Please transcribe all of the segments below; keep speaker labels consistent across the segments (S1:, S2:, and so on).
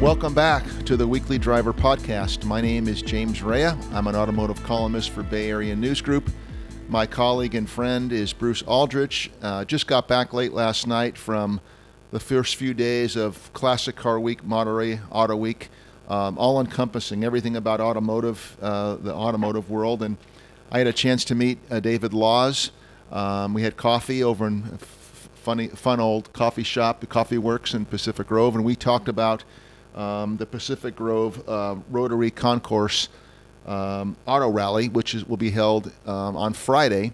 S1: Welcome back to the Weekly Driver Podcast. My name is James Raia. I'm an automotive columnist for Bay Area News Group. My colleague and friend is Bruce Aldrich. Uh, just got back late last night from the first few days of Classic Car Week, Monterey Auto Week, um, all encompassing everything about automotive, uh, the automotive world. And I had a chance to meet uh, David Laws. Um, we had coffee over in funny, fun old coffee shop, the Coffee Works in Pacific Grove, and we talked about um, the Pacific Grove uh, Rotary Concours um, Auto Rally, which is, will be held um, on Friday,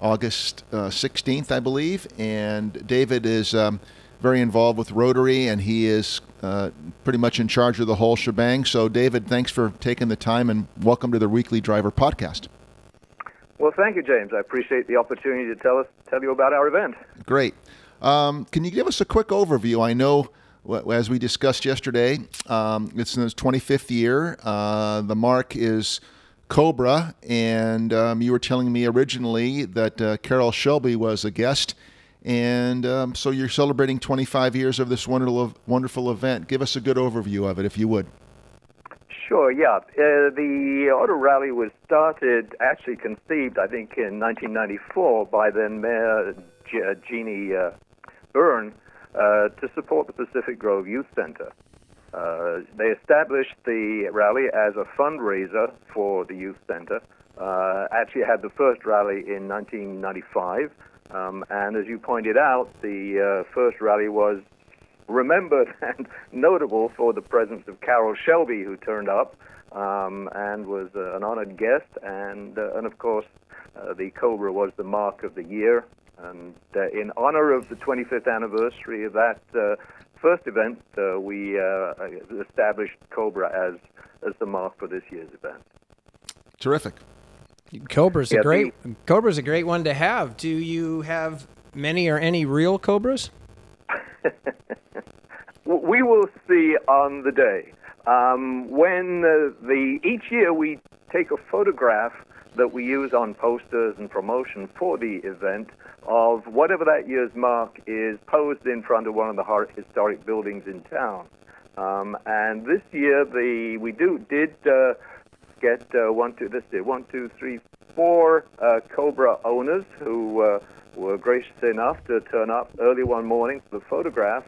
S1: August uh, 16th, I believe. And David is um, very involved with Rotary, and he is uh, pretty much in charge of the whole shebang. So, David, thanks for taking the time, and welcome to the Weekly Driver podcast.
S2: Well, thank you, James. I appreciate the opportunity to tell us tell you about our event.
S1: Great. Um, can you give us a quick overview? I know as we discussed yesterday, um, it's in its 25th year. Uh, the marque is Cobra, and um, you were telling me originally that uh, Carroll Shelby was a guest. And um, so you're celebrating 25 years of this wonderful, wonderful event. Give us a good overview of it, if you would.
S2: Sure, yeah. Uh, the Auto Rally was started, actually conceived, I think, in 1994 by then Mayor G- Jeannie uh, Byrne uh, to support the Pacific Grove Youth Center. Uh, they established the rally as a fundraiser for the youth center. Uh, actually, had the first rally in 1995, um, and as you pointed out, the uh, first rally was remembered and notable for the presence of Carroll Shelby, who turned up um, and was uh, an honored guest, and uh, and of course, the Cobra was the marque of the year. And uh, in honor of the 25th anniversary of that uh, first event, uh, we uh, established Cobra as, as the marque for this year's event.
S1: Terrific.
S3: Cobra's yeah, a great the, Cobra's a great one to have. Do you have many or any real cobras?
S2: we will see on the day. Um, when uh, the each year we take a photograph that we use on posters and promotion for the event of whatever that year's marque is posed in front of one of the historic buildings in town. Um, and this year, the we do did uh, get uh, one, two, this year, one, two, three, four uh, Cobra owners who uh, were gracious enough to turn up early one morning for the photograph.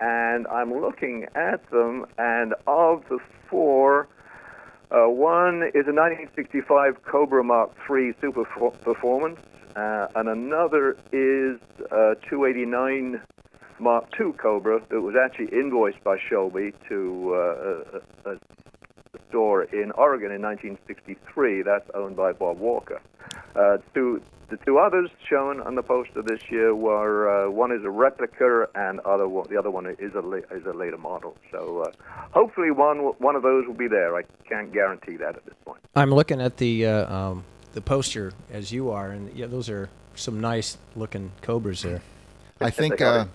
S2: And I'm looking at them, and of the four, uh, one is a 1965 Cobra Mark III Super Performance, uh, and another is a 289 Mark II Cobra that was actually invoiced by Shelby to uh, a, a, store in Oregon in 1963. That's owned by Bob Walker. Uh, two, the two others shown on the poster this year were uh, one is a replica and other one, the other one is a is a later model. So uh, hopefully one one of those will be there. I can't guarantee that at this point.
S3: I'm looking at the uh, um, the poster as you are, and yeah, those are some nice looking cobras there.
S1: I think uh,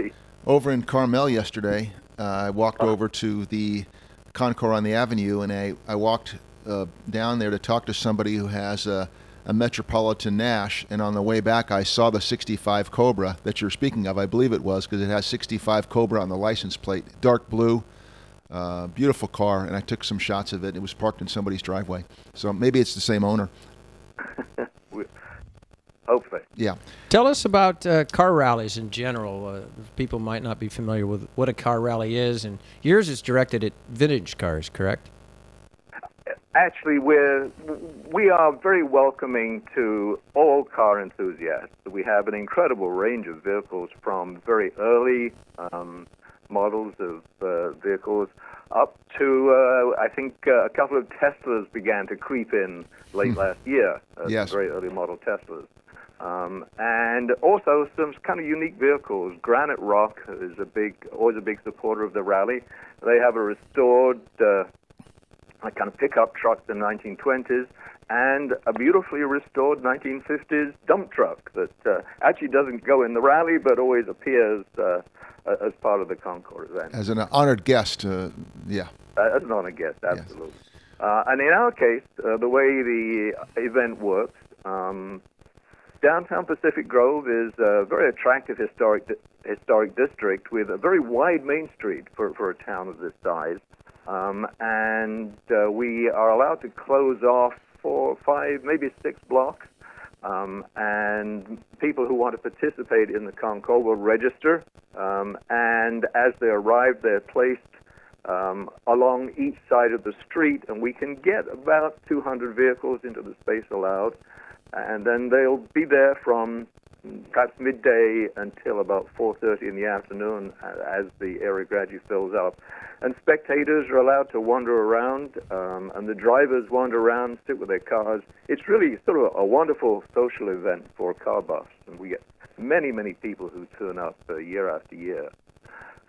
S1: over in Carmel yesterday, uh, I walked uh-huh. over to the Concours on the Avenue, and I I walked uh, down there to talk to somebody who has a, a Metropolitan Nash, and on the way back, I saw the 65 Cobra that you're speaking of. I believe it was because it has 65 Cobra on the license plate, dark blue. Uh, beautiful car, and I took some shots of it. It was parked in somebody's driveway, so maybe it's the same owner.
S2: Hopefully.
S1: Yeah.
S3: Tell us about uh, car rallies in general. Uh, people might not be familiar with what a car rally is, and yours is directed at vintage cars, correct?
S2: Actually, we're we are very welcoming to all car enthusiasts. We have an incredible range of vehicles, from very early um, models of uh, vehicles up to uh, I think uh, a couple of Teslas began to creep in late hmm. last year. Uh,
S1: yes.
S2: Very early model Teslas. Um, and also some kind of unique vehicles. Granite Rock is a big, always a big supporter of the rally. They have a restored uh, kind of pickup truck the 1920s and a beautifully restored 1950s dump truck that uh, actually doesn't go in the rally but always appears uh, as part of the Concours event.
S1: As an honored guest, uh, yeah.
S2: Uh, as an honored guest, absolutely. Yes. Uh, and in our case, uh, the way the event works, um, downtown Pacific Grove is a very attractive historic historic district with a very wide main street for, for a town of this size. Um, and uh, we are allowed to close off four, five, maybe six blocks. Um, and people who want to participate in the concours will register. Um, and as they arrive, they're placed um, along each side of the street, and we can get about 200 vehicles into the space allowed. And then they'll be there from perhaps midday until about 4.30 in the afternoon as the area gradually fills up. And spectators are allowed to wander around, um, and the drivers wander around, sit with their cars. It's really sort of a wonderful social event for car buffs, and we get many, many people who turn up uh, year after year.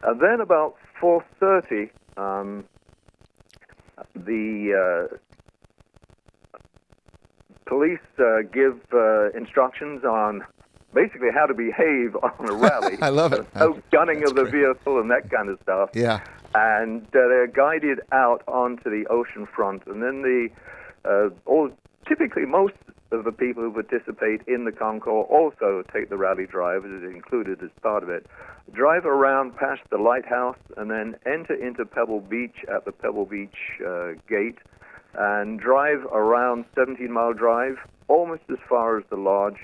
S2: And then about 4.30, um, the uh, police uh, give uh, instructions on basically how to behave on a rally.
S1: I love it.
S2: No gunning
S1: That's
S2: of the
S1: great.
S2: vehicle and that kind of stuff.
S1: Yeah.
S2: And uh, they're guided out onto the ocean front, and then the uh, all typically most of the people who participate in the concours also take the rally drive, as is included as part of it. Drive around past the lighthouse and then enter into Pebble Beach at the Pebble Beach uh, gate and drive around 17 Mile Drive almost as far as the lodge,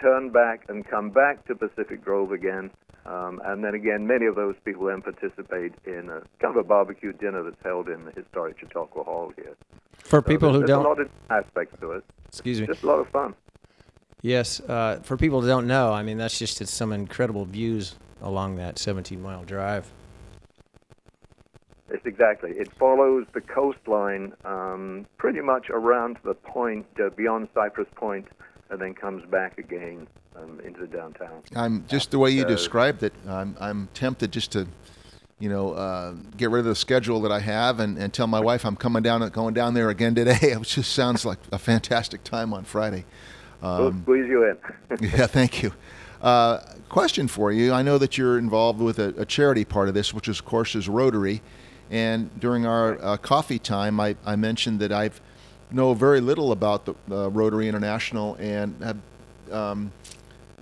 S2: turn back and come back to Pacific Grove again. Um, and then again, many of those people then participate in a kind of a barbecue dinner that's held in the historic Chautauqua Hall here.
S3: For
S2: So
S3: people
S2: there's,
S3: who
S2: there's
S3: don't,
S2: a lot of aspects to it.
S3: excuse me.
S2: Just a lot of fun.
S3: Yes, uh, for people who don't know, I mean that's just some incredible views along that 17 mile drive.
S2: It's exactly. It follows the coastline um, pretty much around the point uh, beyond Cypress Point, and then comes back again um, into the downtown.
S1: I'm just the way you
S2: Uh,
S1: described it. I'm I'm tempted just to, you know, uh, get rid of the schedule that I have and, and tell my wife I'm coming down going down there again today. It just sounds like a fantastic time on Friday.
S2: we'll
S1: Um,
S2: squeeze you in.
S1: yeah, thank you. Uh, question for you. I know that you're involved with a, a charity part of this, which is, of course is Rotary. And during our uh, coffee time, I, I mentioned that I know very little about the uh, Rotary International and have um,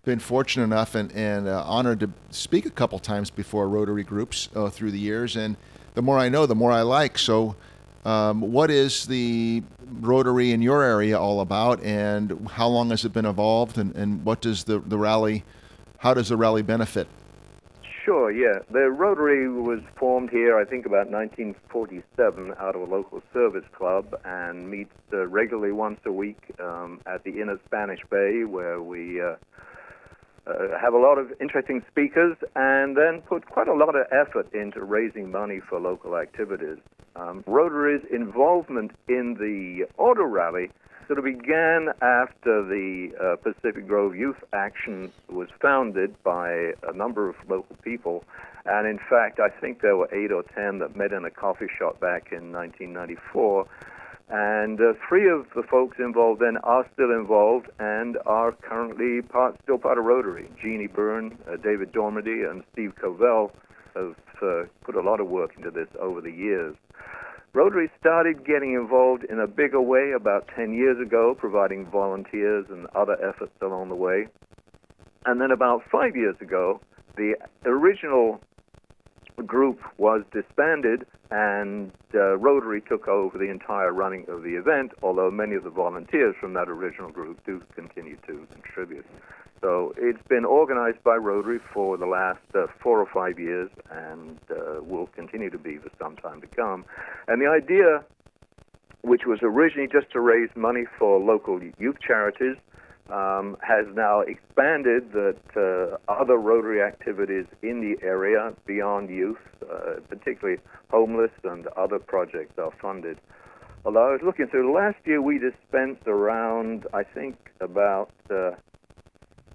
S1: been fortunate enough and, and uh, honored to speak a couple times before Rotary groups uh, through the years. And the more I know, the more I like. So, um, what is the Rotary in your area all about, and how long has it been evolved, and, and what does the, the rally, how does the rally benefit?
S2: Sure, yeah. The Rotary was formed here, I think, about 1947 out of a local service club and meets uh, regularly once a week um, at the Inn at Spanish Bay, where we uh, uh, have a lot of interesting speakers and then put quite a lot of effort into raising money for local activities. Um, Rotary's involvement in the auto rally sort of began after the uh, Pacific Grove Youth Action was founded by a number of local people. And in fact, I think there were eight or ten that met in a coffee shop back in 1994. And uh, three of the folks involved then are still involved and are currently part, still part of Rotary. Jeannie Byrne, uh, David Dormady, and Steve Covell have uh, put a lot of work into this over the years. Rotary started getting involved in a bigger way about 10 years ago, providing volunteers and other efforts along the way. And then about five years ago, the original group was disbanded and uh, Rotary took over the entire running of the event, although many of the volunteers from that original group do continue to contribute. So it's been organized by Rotary for the last uh, four or five years and uh, will continue to be for some time to come. And the idea, which was originally just to raise money for local youth charities, um, has now expanded that uh, other Rotary activities in the area beyond youth, uh, particularly homeless and other projects, are funded. Although I was looking through, last year we dispensed around, I think, about, uh,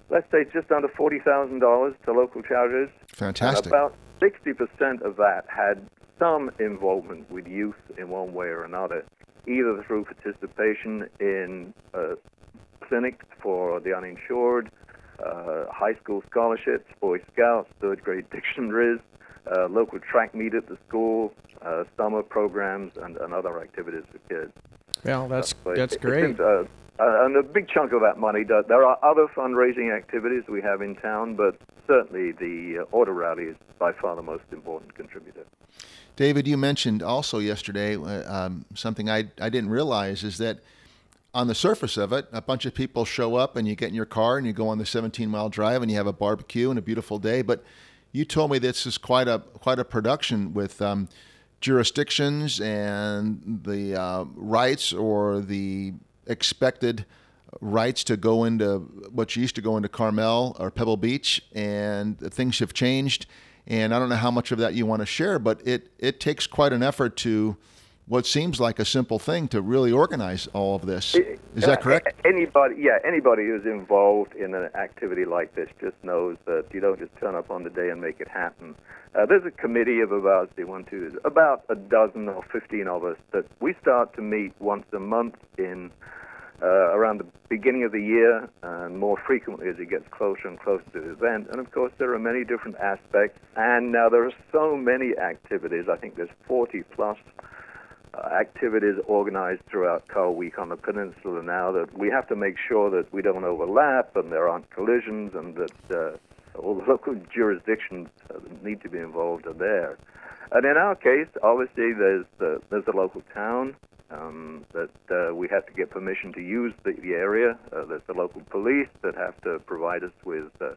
S2: let's say, just under $40,000 to local charities.
S1: Fantastic.
S2: About 60% of that had some involvement with youth in one way or another, either through participation in clinics for the uninsured, uh, high school scholarships, Boy Scouts, third grade dictionaries, uh, local track meet at the school, uh, summer programs, and, and other activities for kids.
S3: Well, that's
S2: So
S3: that's
S2: it's
S3: great.
S2: been, uh, Uh, and a big chunk of that money does. There are other fundraising activities we have in town, but certainly the uh, auto rally is by far the most important contributor.
S1: David, you mentioned also yesterday uh, um, something I, I didn't realize is that on the surface of it, a bunch of people show up and you get in your car and you go on the 17 mile drive and you have a barbecue and a beautiful day. But you told me this is quite a quite a production with um, jurisdictions and the uh, rights or the expected rights to go into what you used to go into Carmel or Pebble Beach, and things have changed. And I don't know how much of that you want to share, but it it takes quite an effort to what seems like a simple thing to really organize all of this. Is that correct?
S2: Anybody, yeah, anybody who's involved in an activity like this just knows that you don't just turn up on the day and make it happen. Uh, there's a committee of about, say, one, two, about a dozen or 15 of us that we start to meet once a month in uh, around the beginning of the year and more frequently as it gets closer and closer to the event. And of course, there are many different aspects. And now there are so many activities. I think there's 40 plus activities organized throughout Car Week on the peninsula now that we have to make sure that we don't overlap and there aren't collisions and that uh, all the local jurisdictions uh, need to be involved are there. And in our case, obviously, there's the, there's the local town um, that uh, we have to get permission to use the, the area. Uh, there's the local police that have to provide us with uh,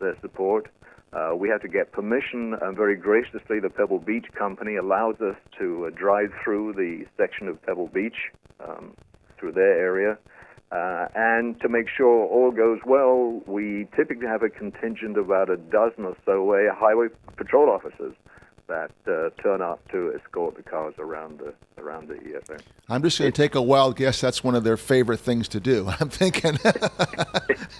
S2: their support. Uh, we have to get permission, and very graciously, the Pebble Beach Company allows us to uh, drive through the section of Pebble Beach um, through their area. Uh, and to make sure all goes well, we typically have a contingent of about a dozen or so uh, highway patrol officers that uh, turn up to escort the cars around the around the event.
S1: I'm just going to take a wild guess. That's one of their favorite things to do. I'm thinking. just,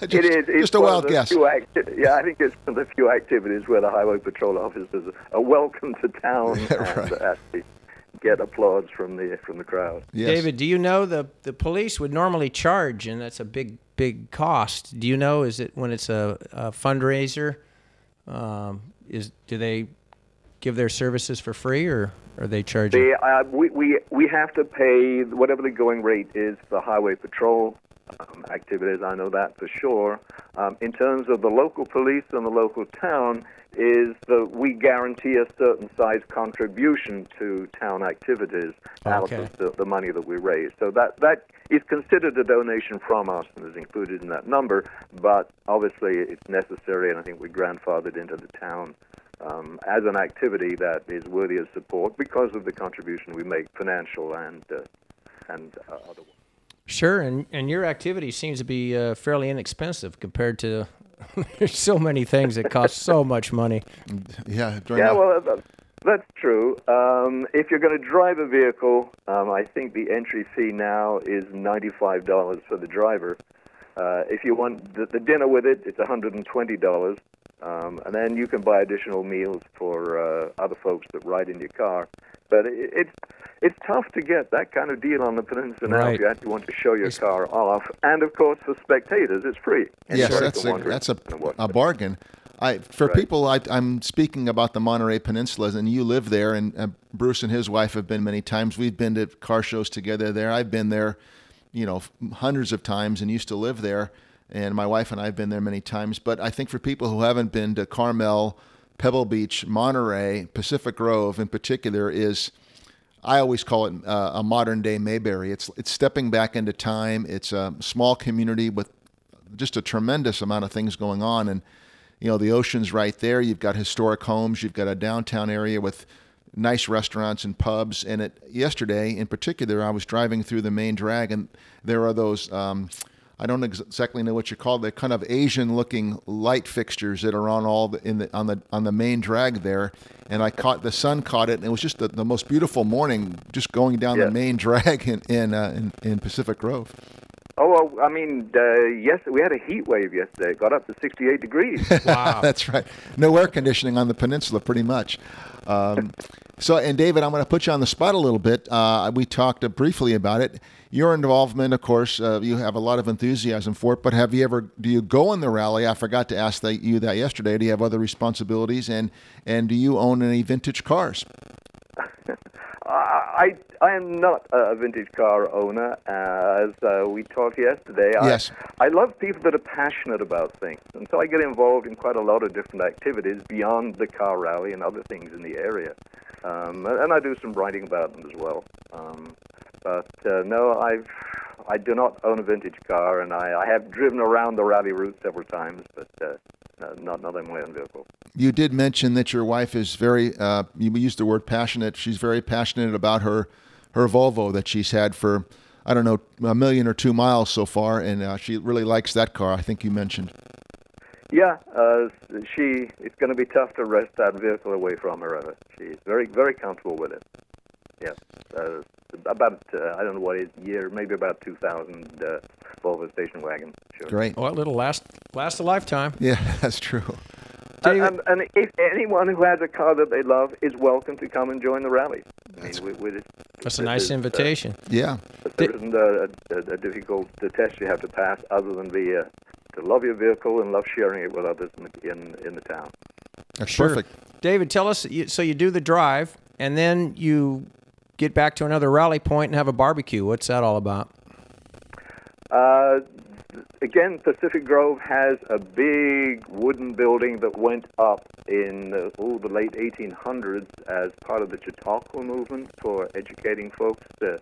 S2: it is. It's
S1: just a wild guess.
S2: Acti- yeah, I think it's one of the few activities where the highway patrol officers are welcome to town
S1: right.
S2: and actually get applause from the from the crowd.
S1: Yes.
S3: David, do you know the the police would normally charge, and that's a big big cost. Do you know? Is it when it's a, a fundraiser? Um, is do they give their services for free, or are they charging?
S2: They, uh, we, we, we have to pay whatever the going rate is for highway patrol um, activities. I know that for sure. Um, in terms of the local police and the local town, is that we guarantee a certain size contribution to town activities out
S3: Okay.
S2: of the, the money that we raise. So that that is considered a donation from us and is included in that number. But obviously, it's necessary, and I think we grandfathered into the town um, as an activity that is worthy of support because of the contribution we make, financial and uh, and uh, otherwise.
S3: Sure, and, and your activity seems to be uh, fairly inexpensive compared to there's so many things that cost so much money.
S1: Yeah,
S2: yeah, well, that's, that's true. Um, if you're going to drive a vehicle, um, I think the entry fee now is ninety-five dollars for the driver. Uh, if you want the, the, dinner with it, it's $120 um, and then you can buy additional meals for uh, other folks that ride in your car. But it, it's it's tough to get that kind of deal on the peninsula now
S3: Right.
S2: if you actually want to show your
S3: It's-
S2: car off. And of course, for spectators, it's free.
S1: Yes,
S2: Anybody
S1: that's a, that's a,
S2: in and watch
S1: a bargain. I, for
S2: Right.
S1: people, I, I'm speaking about the Monterey Peninsula, and you live there, and uh, Bruce and his wife have been many times. We've been to car shows together there. I've been there, you know, hundreds of times, and used to live there. And my wife and I have been there many times. But I think for people who haven't been to Carmel, Pebble Beach, Monterey, Pacific Grove in particular, is I always call it uh, a modern day Mayberry. It's it's stepping back into time. It's a small community with just a tremendous amount of things going on, and you know the ocean's right there. You've got historic homes. You've got a downtown area with nice restaurants and pubs. And it yesterday, in particular, I was driving through the main drag, and there are those. Um, I don't exactly know what you call it. They're kind of Asian-looking light fixtures that are on all the, in the on the on the main drag there. And I caught the sun caught it, and it was just the, the most beautiful morning, just going down the main drag in in, uh, in in Pacific Grove.
S2: Oh, well, I mean, uh, yes, we had a heat wave yesterday. It got up to 68 degrees.
S3: Wow.
S1: That's right. No air conditioning on the peninsula, pretty much. Um, so, and David, I'm going to put you on the spot a little bit. Uh, we talked uh, briefly about it. Your involvement, of course, uh, you have a lot of enthusiasm for it. But have you ever? Do you go in the rally? I forgot to ask that, you that yesterday. Do you have other responsibilities? And and do you own any vintage cars?
S2: I I am not a vintage car owner, uh, as uh, we talked yesterday.
S1: Yes.
S2: I, I love people that are passionate about things, and so I get involved in quite a lot of different activities beyond the car rally and other things in the area. Um, and I do some writing about them as well. Um, but uh, no, I've I do not own a vintage car, and I, I have driven around the rally route several times, but uh, not not in my own vehicle.
S1: You did mention that your wife is very. Uh, you used the word passionate. She's very passionate about her her Volvo that she's had for I don't know a million or two miles so far, and uh, she really likes that car. I think you mentioned.
S2: Yeah, uh, she. It's going to be tough to wrest that vehicle away from her. Uh, she's very very comfortable with it. Yes, uh, about uh, I don't know what is year, maybe about 2000 uh, Volvo station wagon. Sure.
S1: Great.
S3: Well, it'll last last a lifetime.
S1: Yeah, that's true.
S2: And, and, and if anyone who has a car that they love is welcome to come and join the rally. I
S1: That's-
S2: mean, we, we,
S3: That's a nice
S2: is, uh,
S3: invitation.
S1: Yeah.
S2: there isn't a, a, a difficult uh, test you have to pass other than the uh, to love your vehicle and love sharing it with others in the, in, in the town.
S1: That's
S3: Sure.
S1: perfect.
S3: David, tell us. you- So you do the drive, and then you get back to another rally point and have a barbecue. What's that all about?
S2: Uh, again, Pacific Grove has a big wooden building that went up in uh, oh, the late 1800s as part of the Chautauqua movement for educating folks uh,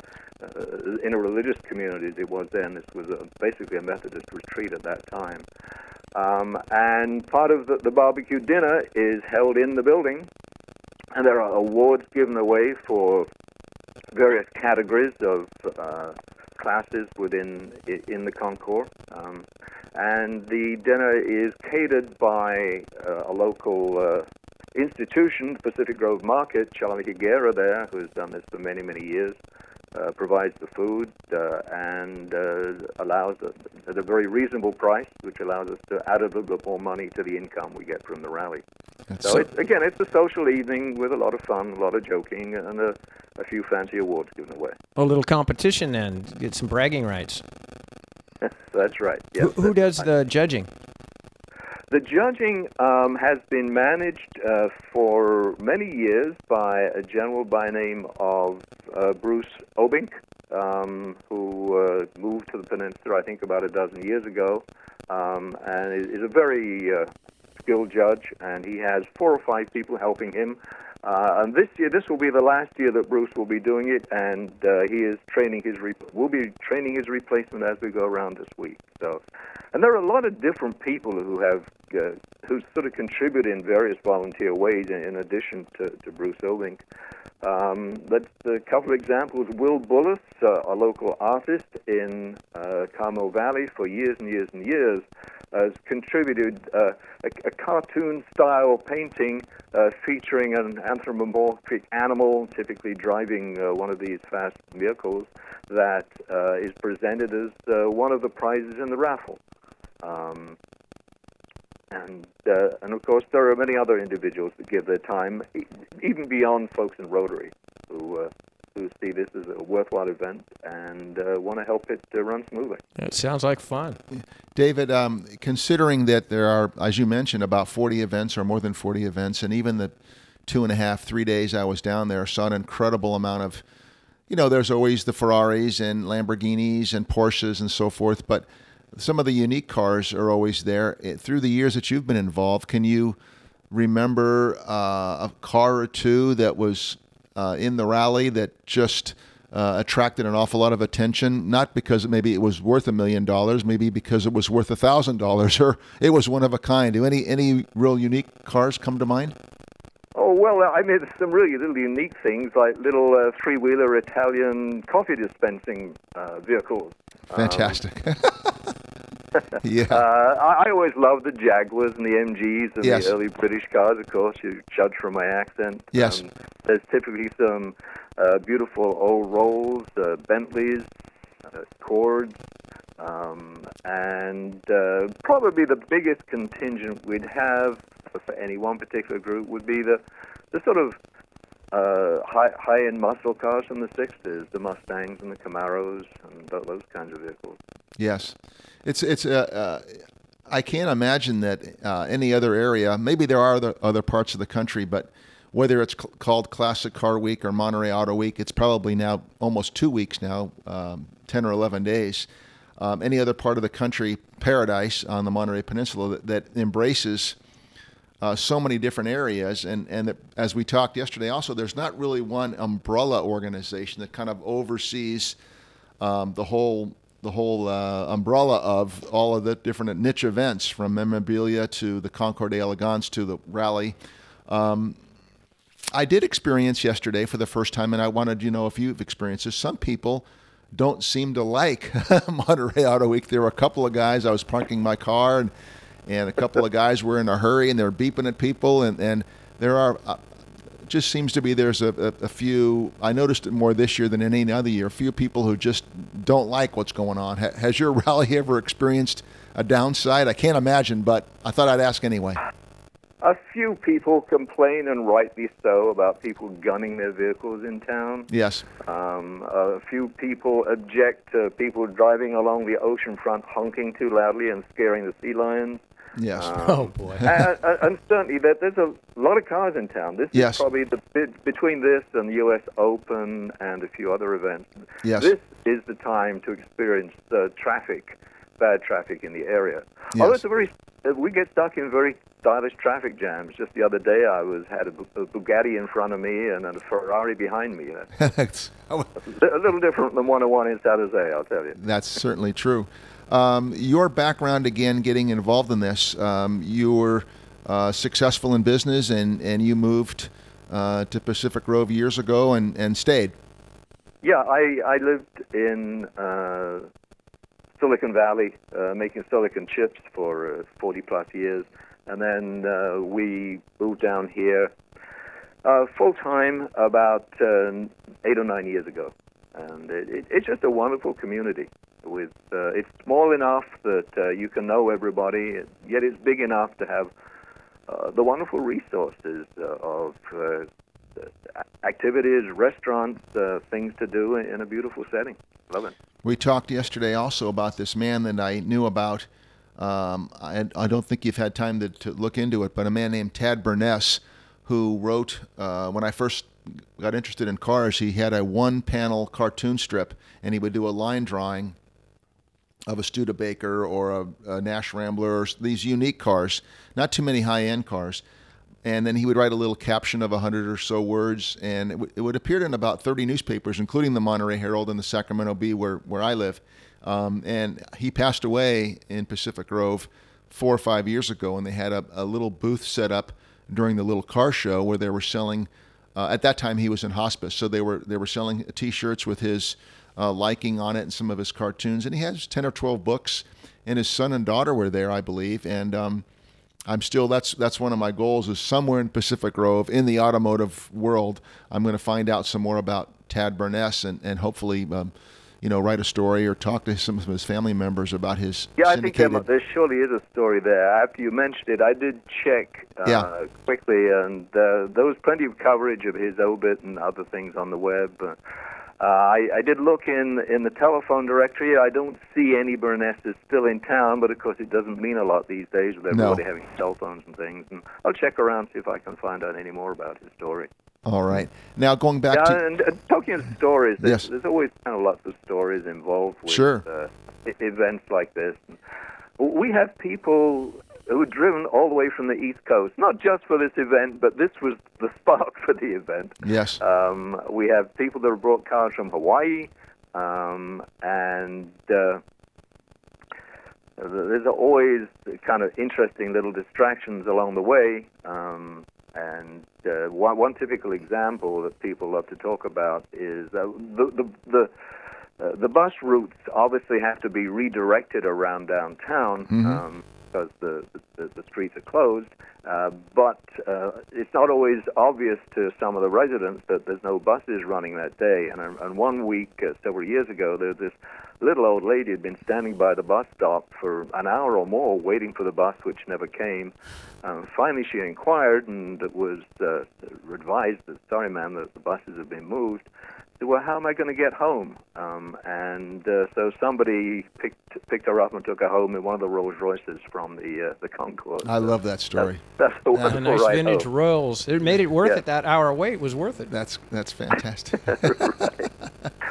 S2: uh, in a religious communities. It was then. This was a, basically a Methodist retreat at that time. Um, and part of the, the barbecue dinner is held in the building, and there are awards given away for various categories of uh, classes within in the concours. Um, and the dinner is catered by uh, a local uh, institution, Pacific Grove Market. Charlie Higuera there, who has done this for many, many years, uh, provides the food uh, and uh, allows us at a very reasonable price, which allows us to add a little bit more money to the income we get from the rally.
S1: That's
S2: So it's, again, it's a social evening with a lot of fun, a lot of joking, and a, a few fancy awards given away.
S3: A little competition then. Get some bragging rights.
S2: That's right. Yes,
S3: who, who
S2: that's
S3: does
S2: right.
S3: the judging?
S2: The judging um, has been managed uh, for many years by a general by name of uh, Bruce Obink, um, who uh, moved to the peninsula, I think, about a dozen years ago, um, and is, a very uh, skilled judge, and he has four or five people helping him. Uh, and this year, this will be the last year that Bruce will be doing it, and uh, he is training his. Re- will be training his replacement as we go around this week. So, and there are a lot of different people who have uh, who sort of contribute in various volunteer ways in, in addition to, to Bruce Ovink. Um, let's a couple of examples. Will Bullis, uh, a local artist in uh, Carmel Valley for years and years and years, has contributed uh, a, a cartoon-style painting uh, featuring an anthropomorphic animal, typically driving uh, one of these fast vehicles, that uh, is presented as uh, one of the prizes in the raffle. Um, and uh, and of course, there are many other individuals that give their time, even beyond folks in Rotary, who who see this as a worthwhile event and uh, want to help it uh, run smoothly.
S3: It sounds like fun.
S1: David, um, considering that there are, as you mentioned, about 40 events or more than 40 events, and even the two and a half, three days I was down there saw an incredible amount of, you know, there's always the Ferraris and Lamborghinis and Porsches and so forth, but some of the unique cars are always there. Eh, Through the years that you've been involved, can you remember uh, a car or two that was uh, in the rally that just uh, attracted an awful lot of attention? Not because maybe it was worth a million dollars, maybe because it was worth a thousand dollars, or it was one of a kind. Do any any real unique cars come to mind?
S2: Oh well, I mean, some really little unique things like little uh, three-wheeler Italian coffee dispensing uh, vehicles.
S1: Fantastic. yeah.
S2: Uh, I, I always loved the Jaguars and the MGs and
S1: Yes.
S2: the early British cars, of course. You judge from my accent.
S1: Yes.
S2: Um, there's typically some uh, beautiful old Rolls, uh, Bentleys, uh, Cords, um, and uh, probably the biggest contingent we'd have for any one particular group would be the, the sort of uh, high, high-end muscle cars from the 60s, the Mustangs and the Camaros and those kinds of vehicles.
S1: Yes, it's it's. Uh, uh, I can't imagine that uh, any other area. Maybe there are other other parts of the country, but whether it's c- called Classic Car Week or Monterey Auto Week, it's probably now almost two weeks now, um, 10 or 11 days. Um, any other part of the country, paradise on the Monterey Peninsula that, that embraces uh, so many different areas. And, and as we talked yesterday, also, there's not really one umbrella organization that kind of oversees um, the whole the whole uh, umbrella of all of the different niche events from memorabilia to the Concours Elegance to the rally. Um, I did experience yesterday for the first time, and I wanted you know if you've experienced this. Some people don't seem to like Monterey Auto Week. There were a couple of guys. I was parking my car, and and a couple of guys were in a hurry, and they're beeping at people, and and there are. Uh, just seems to be there's a, a, a, few. I noticed it more this year than any other year. A few people who just don't like what's going on. Ha, has your rally ever experienced a downside? I can't imagine, but I thought I'd ask anyway.
S2: A few people complain, and rightly so, about people gunning their vehicles in town.
S1: Yes.
S2: Um, a few people object to people driving along the ocean front honking too loudly and scaring the sea lions.
S1: Yes. Um,
S3: oh boy.
S2: and, and, certainly, there, there's a lot of cars in town. This
S1: yes.
S2: is probably the bit between this and the U.S. Open and a few other events.
S1: Yes.
S2: This is the time to experience the traffic, bad traffic in the area.
S1: Yes.
S2: Although it's a very, uh, we get stuck in very stylish traffic jams. Just the other day, I was had a, a Bugatti in front of me and a Ferrari behind me. That's a little different than 101 in San Jose, I'll tell you.
S1: That's certainly true. Um, your background, again, getting involved in this, um, you were uh, successful in business and, and you moved uh, to Pacific Grove years ago and, and stayed.
S2: Yeah, I, I lived in uh, Silicon Valley uh, making silicon chips for uh, 40 plus years. And then uh, we moved down here full time about eight or nine years ago. And it, it, it's just a wonderful community with uh, it's small enough that uh, you can know everybody, yet it's big enough to have uh, the wonderful resources uh, of uh, activities, restaurants, uh, things to do in a beautiful setting. Love it.
S1: We talked yesterday also about this man that I knew about. Um, I, I, don't think you've had time to, to, look into it, but a man named Tad Burness, who wrote when I first got interested in cars, he had a one-panel cartoon strip, and he would do a line drawing of a Studebaker or a, a Nash Rambler or these unique cars, not too many high end cars. And then he would write a little caption of 100 or so words, and it, w- it would appear in about 30 newspapers, including the Monterey Herald and the Sacramento Bee, where, where I live. Um, and he passed away in Pacific Grove four or five years ago, and they had a, a little booth set up during the little car show where they were selling. Uh, at that time, he was in hospice, so they were they were selling T-shirts with his uh, liking on it and some of his cartoons. And he has 10 or 12 books, and his son and daughter were there, I believe. And um, I'm still, that's, that's one of my goals is somewhere in Pacific Grove, in the automotive world, I'm going to find out some more about Tad Burness and, and hopefully, um, you know, write a story or talk to some of his family members about his.
S2: Yeah, I think there, there, surely is a story there. After you mentioned it, I did check uh,
S1: yeah.
S2: quickly, and uh, there was plenty of coverage of his obit and other things on the web. Uh, I, I did look in in the telephone directory. I don't see any Burnesses still in town, but of course it doesn't mean a lot these days with everybody
S1: no.
S2: having cell phones and things. And I'll check around see if I can find out any more about his story.
S1: All right. Now going back
S2: yeah,
S1: to
S2: and, uh, talking of stories, there's,
S1: yes.
S2: there's always kind of lots of stories involved with
S1: sure.
S2: uh, events like this. We have people who were driven all the way from the East Coast, not just for this event, but this was the spark for the event.
S1: Yes.
S2: Um, we have people that have brought cars from Hawaii, um, and uh, there's always kind of interesting little distractions along the way. Um, and uh, one, one typical example that people love to talk about is uh, the the, the uh, the bus routes obviously have to be redirected around downtown
S1: mm-hmm.
S2: um, because the, the, the streets are closed. Uh, but uh, it's not always obvious to some of the residents that there's no buses running that day. And, and one week, uh, several years ago, there was this little old lady had been standing by the bus stop for an hour or more waiting for the bus, which never came. Um, finally, she inquired and was uh, advised that, sorry, ma'am, that the buses have been moved. Said, "Well, how am I going to get home?" Um, and uh, so somebody picked picked her up and took her home in one of the Rolls Royces from the uh, the Concours.
S1: I love that story.
S2: That's a
S3: A
S2: wonderful
S3: nice
S2: ride
S3: vintage
S2: home.
S3: Rolls. It made it worth
S2: Yeah.
S3: it. That hour wait was worth it.
S1: That's that's fantastic.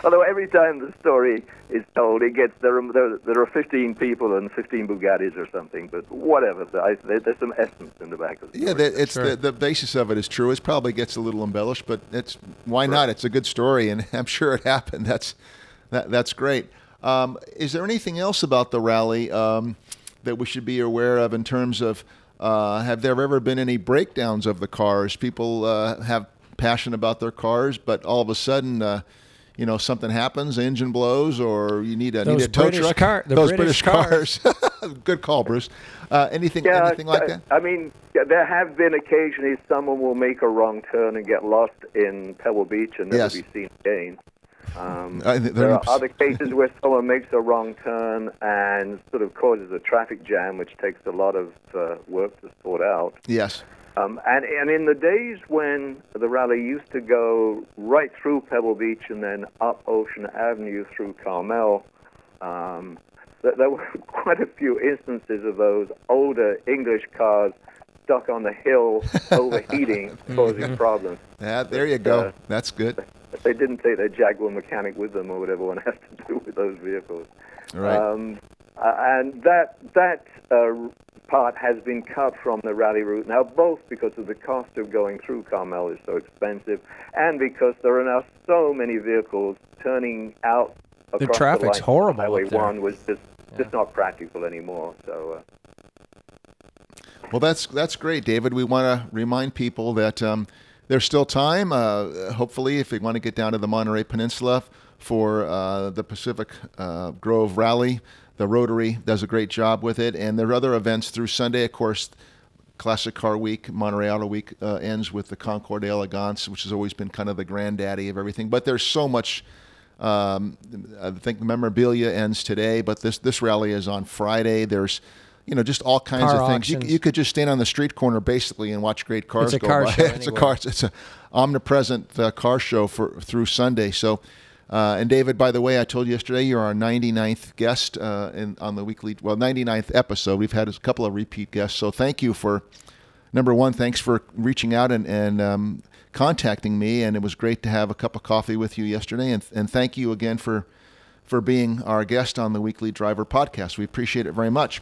S2: Although every time the story is told, it gets there. Are, there, there are 15 people and 15 Bugattis or something. But whatever, I, there, there's some essence in the back of the
S1: yeah,
S2: story.
S1: that, it's
S3: Sure.
S1: the, the basis of it is true. It probably gets a little embellished, but it's why not? It's a good story, and I'm sure it happened. That's that, that's great. Um, is there anything else about the rally um, that we should be aware of in terms of uh, have there ever been any breakdowns of the cars? People uh, have passion about their cars, but all of a sudden. Uh, you know, something happens, engine blows, or you need a, need a tow
S3: British
S1: truck.
S3: car- the
S1: Those
S3: British
S1: cars. Good call, Bruce. Uh, anything, anything like
S2: I-
S1: that?
S2: I mean, yeah, there have been occasionally someone will make a wrong turn and get lost in Pebble Beach and never
S1: Yes.
S2: be seen again. Um,
S1: Uh, th-
S2: there are
S1: there-
S2: other cases where someone makes a wrong turn and sort of causes a traffic jam, which takes a lot of uh, work to sort out.
S1: Yes.
S2: Um, and, and in the days when the rally used to go right through Pebble Beach and then up Ocean Avenue through Carmel, um, th- there were quite a few instances of those older English cars stuck on the hill overheating, causing problems.
S1: Yeah, there you go.
S2: uh,
S1: That's good.
S2: They didn't take their Jaguar mechanic with them or whatever one has to do with those vehicles.
S1: Right.
S2: Um, uh, and that that uh, part has been cut from the rally route now, both because of the cost of going through Carmel is so expensive, and because there are now so many vehicles turning out across the,
S3: traffic's
S2: line.
S3: horrible
S2: Highway
S3: up there.
S2: One was just just not practical anymore. So. Uh,
S1: Well, that's that's great, David. We want to remind people that um, there's still time. Uh, hopefully, if they want to get down to the Monterey Peninsula for uh, the Pacific uh, Grove Rally, the Rotary does a great job with it, and there are other events through Sunday. Of course, Classic Car Week, Monterey Auto Week uh, ends with the Concours d'Elegance, which has always been kind of the granddaddy of everything. But there's so much. Um, I think memorabilia ends today, but this this rally is on Friday. There's, you know, just all kinds
S3: Car
S1: of things. You, you could just stand on the street corner basically and watch great cars
S3: It's a
S1: go
S3: car
S1: by.
S3: show
S1: it's a
S3: anywhere.
S1: car. It's a omnipresent uh, car show for through Sunday. So, uh, and David, by the way, I told you yesterday you're our 99th guest uh, in on the weekly well 99th episode. We've had a couple of repeat guests, so thank you for number one. Thanks for reaching out and and um, contacting me, and it was great to have a cup of coffee with you yesterday. And and thank you again for for being our guest on the Weekly Driver podcast. We appreciate it very much.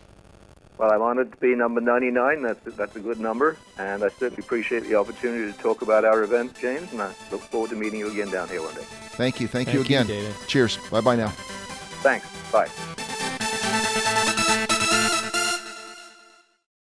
S2: Well, I'm honored to be number 99. That's that's a good number, and I certainly appreciate the opportunity to talk about our event, James. And I look forward to meeting you again down here one day.
S1: Thank you. Thank,
S3: Thank
S1: you
S3: you,
S1: again.
S3: David.
S1: Cheers. Bye bye now.
S2: Thanks. Bye.